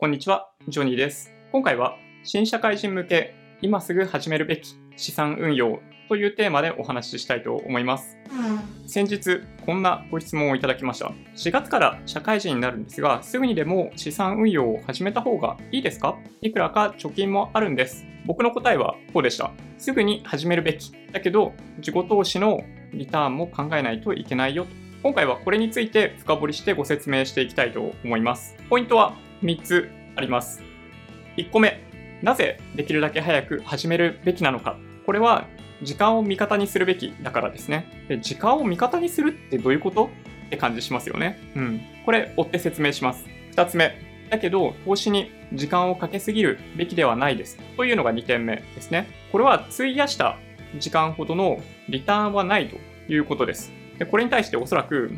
こんにちは、ジョニーです。今回は新社会人向け今すぐ始めるべき資産運用というテーマでお話ししたいと思います。先日こんなご質問をいただきました。4月から社会人になるんですが、すぐにでも資産運用を始めた方がいいですか？いくらか貯金もあるんです。僕の答えはこうでした。すぐに始めるべき。だけど、自己投資のリターンも考えないといけないよと。今回はこれについて深掘りしてご説明していきたいと思います。ポイントは3つあります。1個目、なぜできるだけ早く始めるべきなのか。これは時間を味方にするべきだからですね。で時間を味方にするってどういうこと？って感じしますよね。うん。これ追って説明します。2つ目、だけど投資に時間をかけすぎるべきではないです。というのが2点目ですね。これは費やした時間ほどのリターンはないということです。でこれに対しておそらく、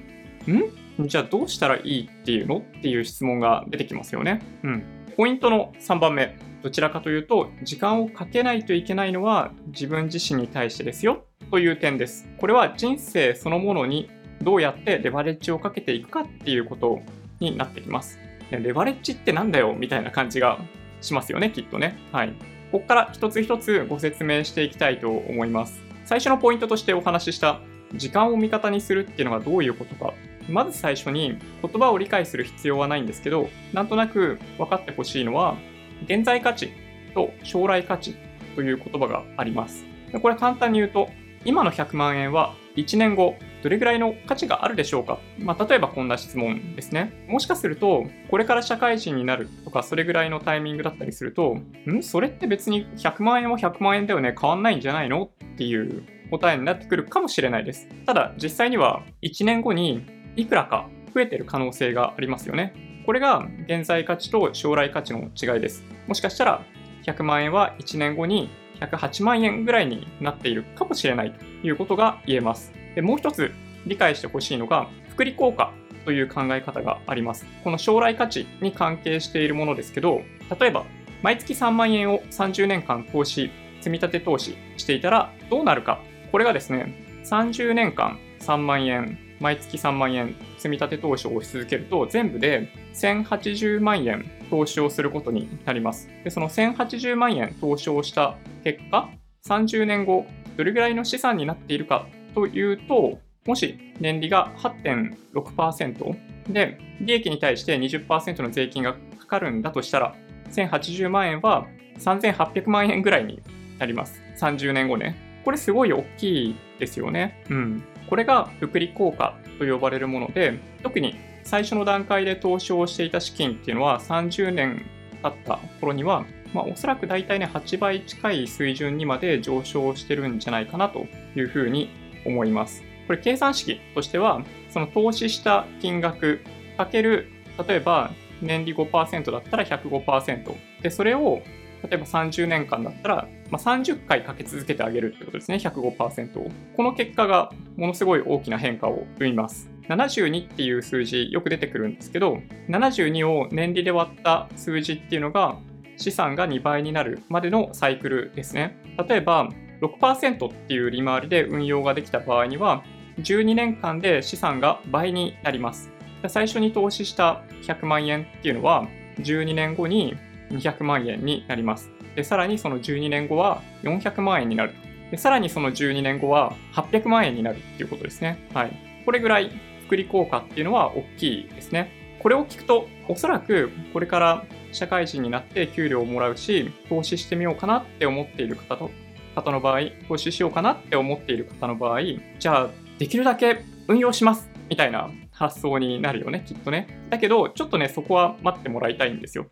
ん？じゃあどうしたらいいっていうのっていう質問が出てきますよね。うん。ポイントの3番目。どちらかというと、時間をかけないといけないのは自分自身に対してですよという点です。これは人生そのものにどうやってレバレッジをかけていくかっていうことになってきます。レバレッジってなんだよみたいな感じがしますよね、きっとね。はい。ここから一つ一つご説明していきたいと思います。最初のポイントとしてお話しした時間を味方にするっていうのがどういうことか。まず最初に言葉を理解する必要はないんですけど、なんとなく分かってほしいのは、現在価値と将来価値という言葉があります。これ簡単に言うと、今の100万円は1年後、どれぐらいの価値があるでしょうか、まあ、例えばこんな質問ですね。もしかすると、これから社会人になるとか、それぐらいのタイミングだったりすると、ん？それって別に100万円は100万円だよね、変わんないんじゃないの？っていう答えになってくるかもしれないです。ただ、実際には1年後にいくらか増えてる可能性がありますよね。これが現在価値と将来価値の違いです。もしかしたら100万円は1年後に108万円ぐらいになっているかもしれないということが言えます。でもう一つ理解してほしいのが、複利効果という考え方があります。この将来価値に関係しているものですけど、例えば毎月3万円を30年間投資、積立投資していたらどうなるか。これがですね、30年間3万円、毎月3万円積立投資をし続けると全部で1080万円投資をすることになります。でその1080万円投資をした結果、30年後どれぐらいの資産になっているかというと、もし年利が8.6%で利益に対して20%の税金がかかるんだとしたら、1080万円は3800万円ぐらいになります。30年後ね。これすごい大きいですよね。うん。これが複利効果と呼ばれるもので、特に最初の段階で投資をしていた資金っていうのは30年経った頃には、まあ、おそらく大体ね、8倍近い水準にまで上昇してるんじゃないかなというふうに思います。これ計算式としては、その投資した金額かける、例えば年利5%だったら105%。で、それを例えば30年間だったら、まあ、30回かけ続けてあげるってことですね、105%を。この結果がものすごい大きな変化を生みます。72っていう数字よく出てくるんですけど、72を年利で割った数字っていうのが資産が2倍になるまでのサイクルですね。例えば6%っていう利回りで運用ができた場合には、12年間で資産が倍になります。最初に投資した100万円っていうのは、12年後に200万円になります。で、さらにその12年後は400万円になる。で、さらにその12年後は800万円になるっていうことですね。はい。これぐらい複利効果っていうのは大きいですね。これを聞くと、おそらくこれから社会人になって給料をもらうし、投資してみようかなって思っている方と、方の場合、投資しようかなって思っている方の場合、じゃあ、できるだけ運用しますみたいな発想になるよね、きっとね。だけど、ちょっとね、そこは待ってもらいたいんですよ。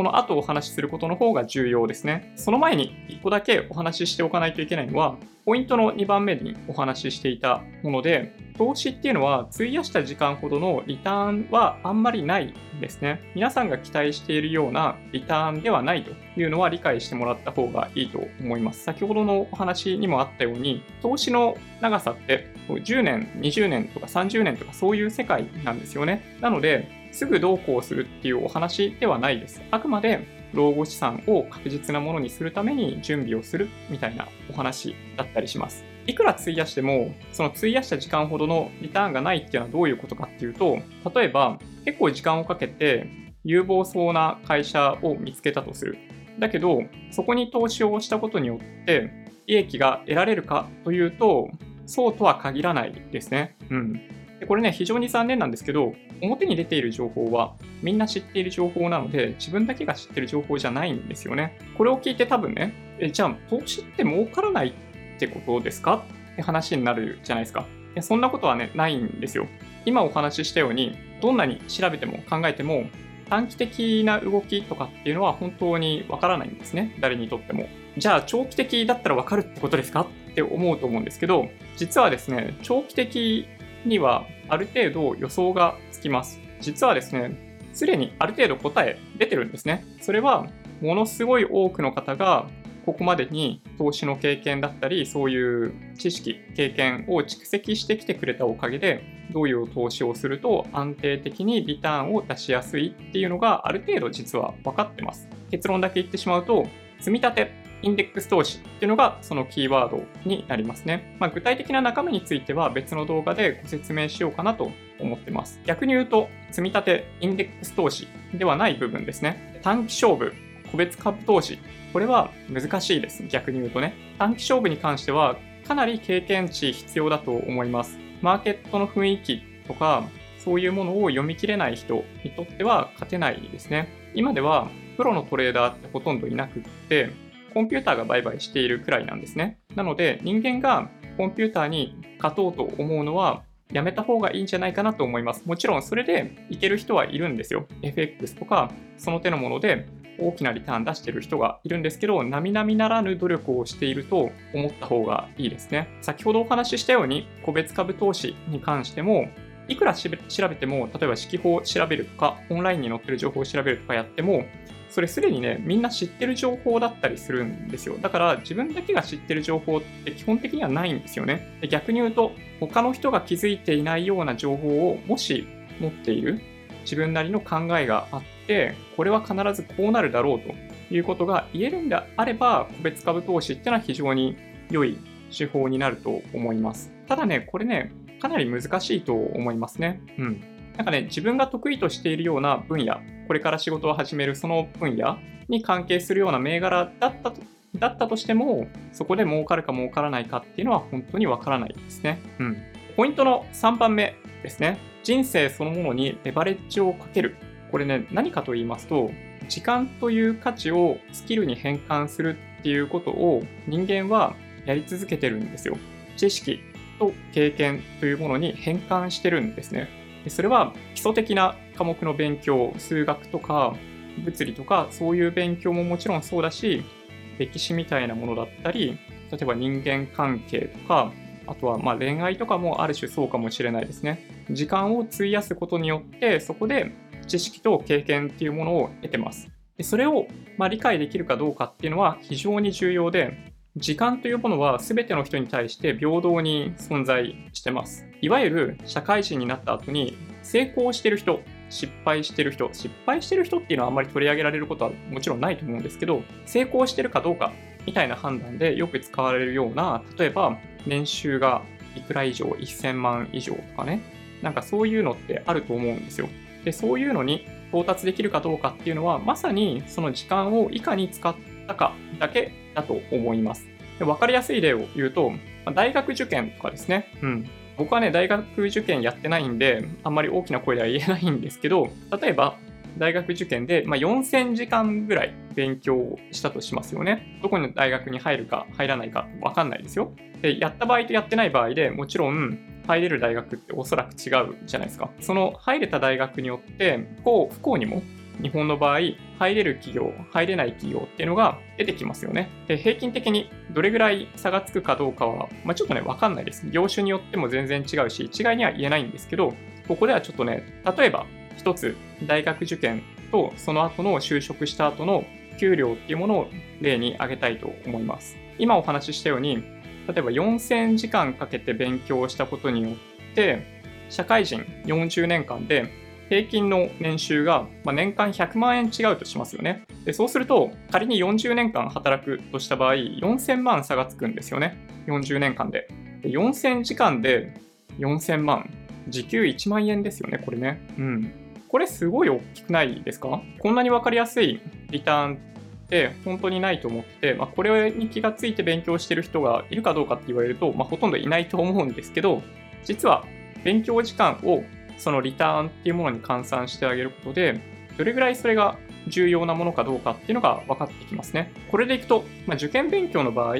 この後お話しすることの方が重要ですね。その前に1個だけお話ししておかないといけないのは、ポイントの2番目にお話ししていたもので、投資っていうのは費やした時間ほどのリターンはあんまりないんですね。皆さんが期待しているようなリターンではないというのは理解してもらった方がいいと思います。先ほどのお話にもあったように、投資の長さって10年、20年とか30年とかそういう世界なんですよね。なので、すぐどうこうするっていうお話ではないです。あくまで老後資産を確実なものにするために準備をするみたいなお話だったりします。いくら費やしても、その費やした時間ほどのリターンがないっていうのはどういうことかっていうと、例えば結構時間をかけて有望そうな会社を見つけたとする。だけど、そこに投資をしたことによって利益が得られるかというと、そうとは限らないですね。うん。でこれね、非常に残念なんですけど、表に出ている情報はみんな知っている情報なので、自分だけが知ってる情報じゃないんですよね。これを聞いて多分ね、えじゃあ投資って儲からないってことですか？って話になるじゃないですか。いやそんなことはね、ないんですよ。今お話ししたように、どんなに調べても考えても、短期的な動きとかっていうのは本当にわからないんですね。誰にとっても。じゃあ長期的だったらわかるってことですか？って思うと思うんですけど、実はですね、長期的にはある程度予想がつきます。実はですね、すでにある程度答え出てるんですね。それはものすごい多くの方がここまでに投資の経験だったり、そういう知識、経験を蓄積してきてくれたおかげで、どういう投資をすると安定的にリターンを出しやすいっていうのがある程度実は分かってます。結論だけ言ってしまうと、積み立て、インデックス投資っていうのがそのキーワードになりますね。まあ、具体的な中身については別の動画でご説明しようかなと思ってます。逆に言うと、積み立て、インデックス投資ではない部分ですね。短期勝負、個別株投資。これは難しいです。逆に言うとね。短期勝負に関してはかなり経験値必要だと思います。マーケットの雰囲気とか、そういうものを読み切れない人にとっては勝てないですね。今ではプロのトレーダーってほとんどいなくって、コンピューターが売買しているくらいなんですね。なので人間がコンピューターに勝とうと思うのはやめた方がいいんじゃないかなと思います。もちろんそれでいける人はいるんですよ。FX とかその手のもので大きなリターン出してる人がいるんですけど、並々ならぬ努力をしていると思った方がいいですね。先ほどお話ししたように、個別株投資に関しても、いくら調べても、例えば指揮法を調べるとか、オンラインに載ってる情報を調べるとかやっても、それすでにね、みんな知ってる情報だったりするんですよ。だから自分だけが知ってる情報って基本的にはないんですよね。逆に言うと、他の人が気づいていないような情報をもし持っている自分なりの考えがあって、これは必ずこうなるだろうということが言えるんであれば、個別株投資っていうのは非常に良い手法になると思います。ただね、これね、かなり難しいと思いますね。うん。なんかね、自分が得意としているような分野、これから仕事を始めるその分野に関係するような銘柄だったとだったとしても、そこで儲かるか儲からないかっていうのは本当にわからないですね。うん。ポイントの3番目ですね。人生そのものにレバレッジをかける。これね、何かと言いますと、時間という価値をスキルに変換するっていうことを人間はやり続けてるんですよ。知識と経験というものに変換してるんですね。でそれは基礎的な科目の勉強、数学とか物理とかそういう勉強ももちろんそうだし、歴史みたいなものだったり、例えば人間関係とか、あとはま恋愛とかもある種そうかもしれないですね。時間を費やすことによって、そこで知識と経験っていうものを得てます。でそれをま理解できるかどうかっていうのは非常に重要で、時間というものは全ての人に対して平等に存在してます。いわゆる社会人になった後に成功してる人、失敗してる人、失敗してる人っていうのはあんまり取り上げられることはもちろんないと思うんですけど、成功してるかどうかみたいな判断でよく使われるような、例えば年収がいくら以上、1000万以上とかね、なんかそういうのってあると思うんですよ。で、そういうのに到達できるかどうかっていうのは、まさにその時間をいかに使ってたかだけだと思います。で分かりやすい例を言うと、大学受験とかですね。うん。僕はね、大学受験やってないんで、あんまり大きな声では言えないんですけど、例えば、大学受験で、まあ、4000時間ぐらい勉強したとしますよね。どこの大学に入るか入らないかわかんないですよ。で、やった場合とやってない場合でもちろん入れる大学っておそらく違うじゃないですか。その入れた大学によって不幸、不幸にも日本の場合、入れる企業、入れない企業っていうのが出てきますよね。で平均的にどれぐらい差がつくかどうかは、まあ、ちょっとね、わかんないです。業種によっても全然違うし、一概には言えないんですけど、ここではちょっとね、例えば一つ大学受験とその後の就職した後の給料っていうものを例に挙げたいと思います。今お話ししたように、例えば4000時間かけて勉強したことによって、社会人40年間で平均の年収が年間100万円違うとしますよね。でそうすると、仮に40年間働くとした場合、4000万差がつくんですよね。40年間で。で4000時間で4000万。時給1万円ですよね、これね。うん。これすごい大きくないですか？こんなに分かりやすいリターンって本当にないと思って、まあ、これに気がついて勉強してる人がいるかどうかって言われると、まあ、ほとんどいないと思うんですけど、実は勉強時間をそのリターンっていうものに換算してあげることで、どれぐらいそれが重要なものかどうかっていうのが分かってきますね。これでいくと、まあ、受験勉強の場合、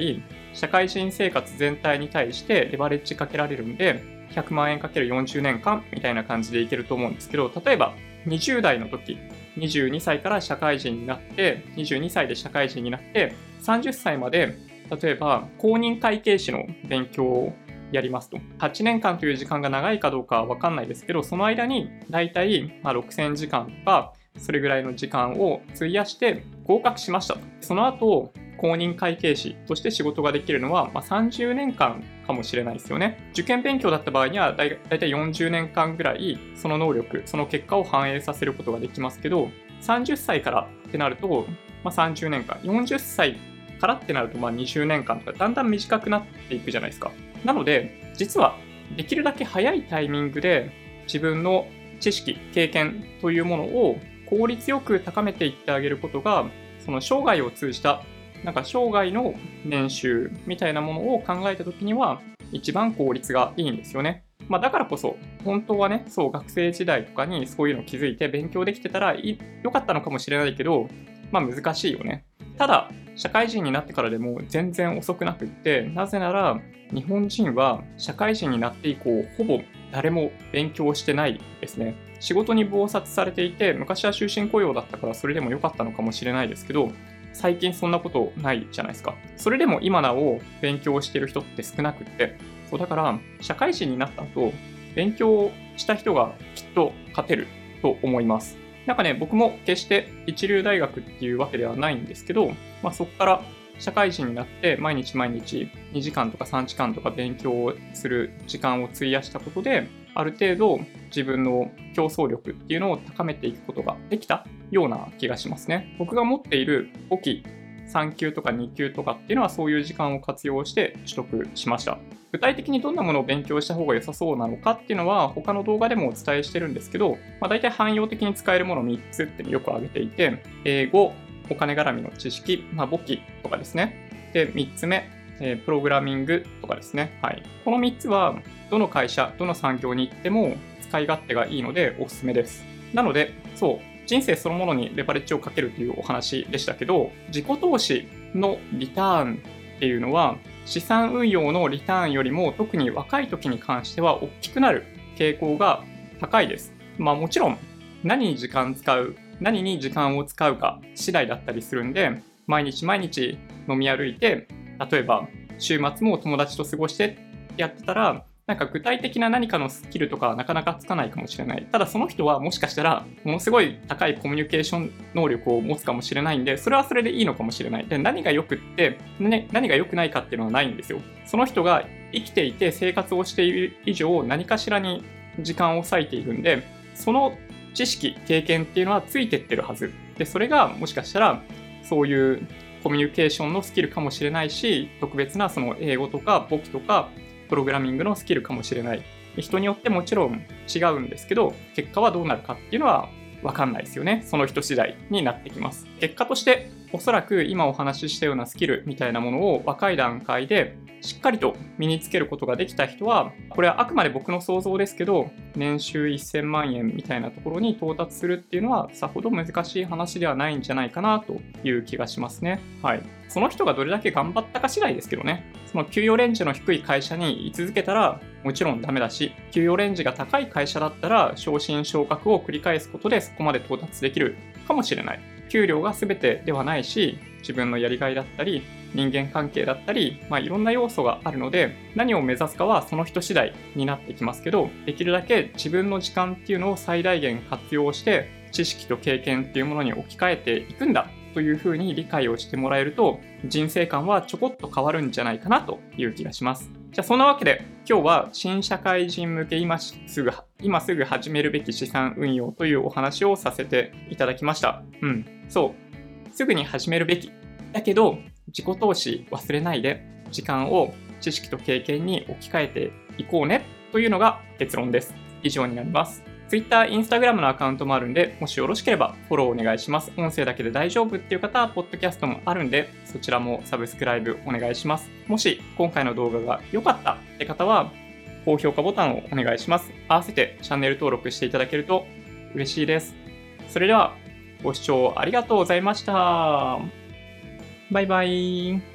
社会人生活全体に対してレバレッジかけられるんで、100万円かける40年間みたいな感じでいけると思うんですけど、例えば20代の時、22歳から社会人になって、22歳で社会人になって、30歳まで、例えば公認会計士の勉強をやりますと。8年間という時間が長いかどうかはわかんないですけど、その間に大体ま6000時間とか、それぐらいの時間を費やして合格しましたと。その後、公認会計士として仕事ができるのは、まあ、30年間かもしれないですよね。受験勉強だった場合にはだいたい40年間ぐらいその能力、その結果を反映させることができますけど、30歳からってなると、まあ、30年間、40歳からってなるとまあ20年間とかだんだん短くなっていくじゃないですか。なので、実はできるだけ早いタイミングで自分の知識、経験というものを効率よく高めていってあげることが、その生涯を通じたなんか生涯の年収みたいなものを考えた時には一番効率がいいんですよね。まあ、だからこそ、本当はね、そう、学生時代とかにそういうの気づいて勉強できてたらよかったのかもしれないけど、まあ難しいよね。ただ、社会人になってからでも全然遅くなくって、なぜなら、日本人は社会人になって以降、ほぼ誰も勉強してないですね。仕事に忙殺されていて、昔は終身雇用だったからそれでも良かったのかもしれないですけど、最近そんなことないじゃないですか。それでも今なお勉強してる人って少なくって、そうだから社会人になった後、勉強した人がきっと勝てると思います。なんかね、僕も決して一流大学っていうわけではないんですけど、まあ、そこから社会人になって毎日毎日2時間とか3時間とか勉強をする時間を費やしたことで、ある程度自分の競争力っていうのを高めていくことができたような気がしますね。僕が持っている簿記3級とか2級とかっていうのはそういう時間を活用して取得しました。具体的にどんなものを勉強した方が良さそうなのかっていうのは他の動画でもお伝えしてるんですけど、まあ、大体汎用的に使えるもの3つってよく挙げていて、英語、お金絡みの知識、まあ、簿記とかですね。で、3つ目、えー、プログラミングとかですね。はい。この3つは、どの会社、どの産業に行っても使い勝手がいいのでおすすめです。なので、そう、人生そのものにレバレッジをかけるというお話でしたけど、自己投資のリターンっていうのは、資産運用のリターンよりも特に若い時に関しては大きくなる傾向が高いです。まあもちろん何に時間使う、何に時間を使うか次第だったりするんで、毎日毎日飲み歩いて、例えば週末も友達と過ごしてやってたら、なんか具体的な何かのスキルとかはなかなかつかないかもしれない。ただその人はもしかしたらものすごい高いコミュニケーション能力を持つかもしれないんで、それはそれでいいのかもしれない。で、何が良くって、ね、何が良くないかっていうのはないんですよ。その人が生きていて生活をしている以上何かしらに時間を割いているんで、その知識、経験っていうのはついてってるはず。で、それがもしかしたらそういうコミュニケーションのスキルかもしれないし、特別なその英語とか簿記とかプログラミングのスキルかもしれない。人によってもちろん違うんですけど、結果はどうなるかっていうのはわかんないですよね。その人次第になってきます。結果として、おそらく今お話ししたようなスキルみたいなものを若い段階でしっかりと身につけることができた人は、これはあくまで僕の想像ですけど、年収1000万円みたいなところに到達するっていうのは、さほど難しい話ではないんじゃないかなという気がしますね。はい。その人がどれだけ頑張ったか次第ですけどね。その給与レンジの低い会社に居続けたらもちろんダメだし、給与レンジが高い会社だったら昇進昇格を繰り返すことでそこまで到達できるかもしれない。給料が全てではないし、自分のやりがいだったり、人間関係だったり、まあ、いろんな要素があるので、何を目指すかはその人次第になってきますけど、できるだけ自分の時間っていうのを最大限活用して、知識と経験っていうものに置き換えていくんだというふうに理解をしてもらえると、人生観はちょこっと変わるんじゃないかなという気がします。じゃあそんなわけで、今日は新社会人向け今すぐ、今すぐ始めるべき資産運用というお話をさせていただきました。うん。そう。すぐに始めるべき。だけど、自己投資忘れないで、時間を知識と経験に置き換えていこうねというのが結論です。以上になります。Twitter、Instagram のアカウントもあるんで、もしよろしければフォローお願いします。音声だけで大丈夫っていう方は、ポッドキャストもあるんで、そちらもサブスクライブお願いします。もし今回の動画が良かったって方は、高評価ボタンをお願いします。合わせてチャンネル登録していただけると嬉しいです。それでは、ご視聴ありがとうございました。バイバイ。